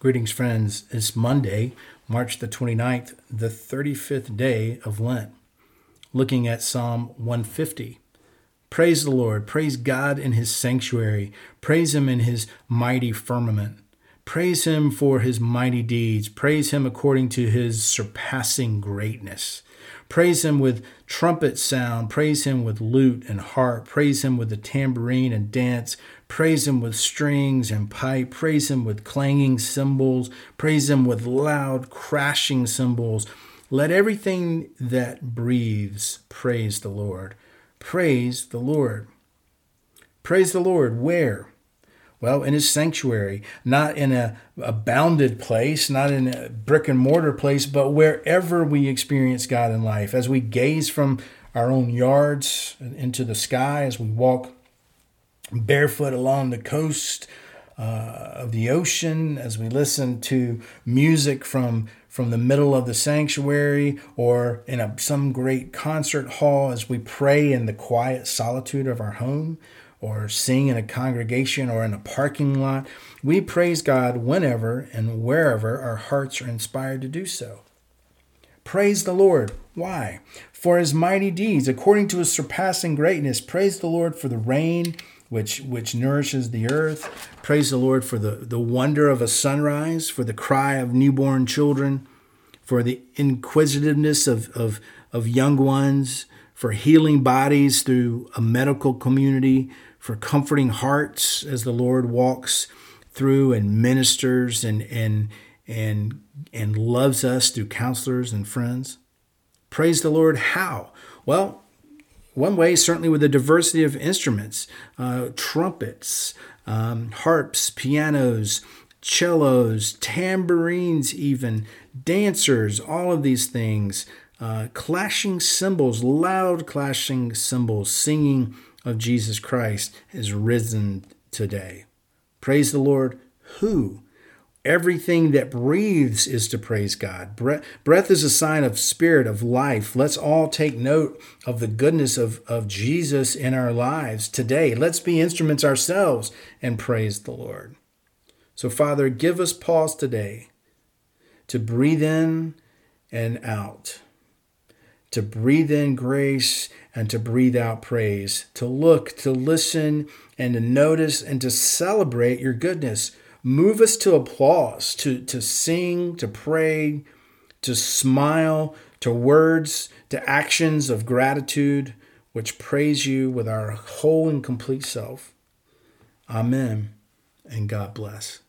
Greetings, friends. It's Monday, March the 29th, the 35th day of Lent. Looking at Psalm 150. Praise the Lord. Praise God in his sanctuary. Praise him in his mighty firmament. Praise him for his mighty deeds. Praise him according to his surpassing greatness. Praise him with trumpet sound. Praise him with lute and harp. Praise him with the tambourine and dance. Praise him with strings and pipe. Praise him with clanging cymbals. Praise him with loud crashing cymbals. Let everything that breathes praise the Lord. Praise the Lord. Praise the Lord. Where? Well, in his sanctuary, not in a, a bounded place, not in a brick and mortar place, but wherever we experience God in life, as we gaze from our own yards into the sky, as we walk barefoot along the coast uh, of the ocean, as we listen to music from from the middle of the sanctuary or in a, some great concert hall, as we pray in the quiet solitude of our home or sing in a congregation or in a parking lot. We praise God whenever and wherever our hearts are inspired to do so. Praise the Lord. Why? For his mighty deeds, according to his surpassing greatness. Praise the Lord for the rain which which nourishes the earth. Praise the Lord for the, the wonder of a sunrise, for the cry of newborn children, for the inquisitiveness of, of, of young ones, for healing bodies through a medical community, for comforting hearts as the Lord walks through and ministers and and and and loves us through counselors and friends. Praise the Lord. How? Well, one way certainly with the diversity of instruments, uh, trumpets, um, harps, pianos, cellos, tambourines, even dancers, all of these things uh, clashing cymbals, loud clashing cymbals, singing of Jesus Christ is risen today. Praise the Lord. Who? Everything that breathes is to praise God. Breath, is a sign of spirit, of life. Let's all take note of the goodness of, of Jesus in our lives today. Let's be instruments ourselves and praise the Lord. So, Father, give us pause today to breathe in and out to breathe in grace and to breathe out praise, to look, to listen, and to notice and to celebrate your goodness. Move us to applause, to, to sing, to pray, to smile, to words, to actions of gratitude, which praise you with our whole and complete self. Amen, and God bless.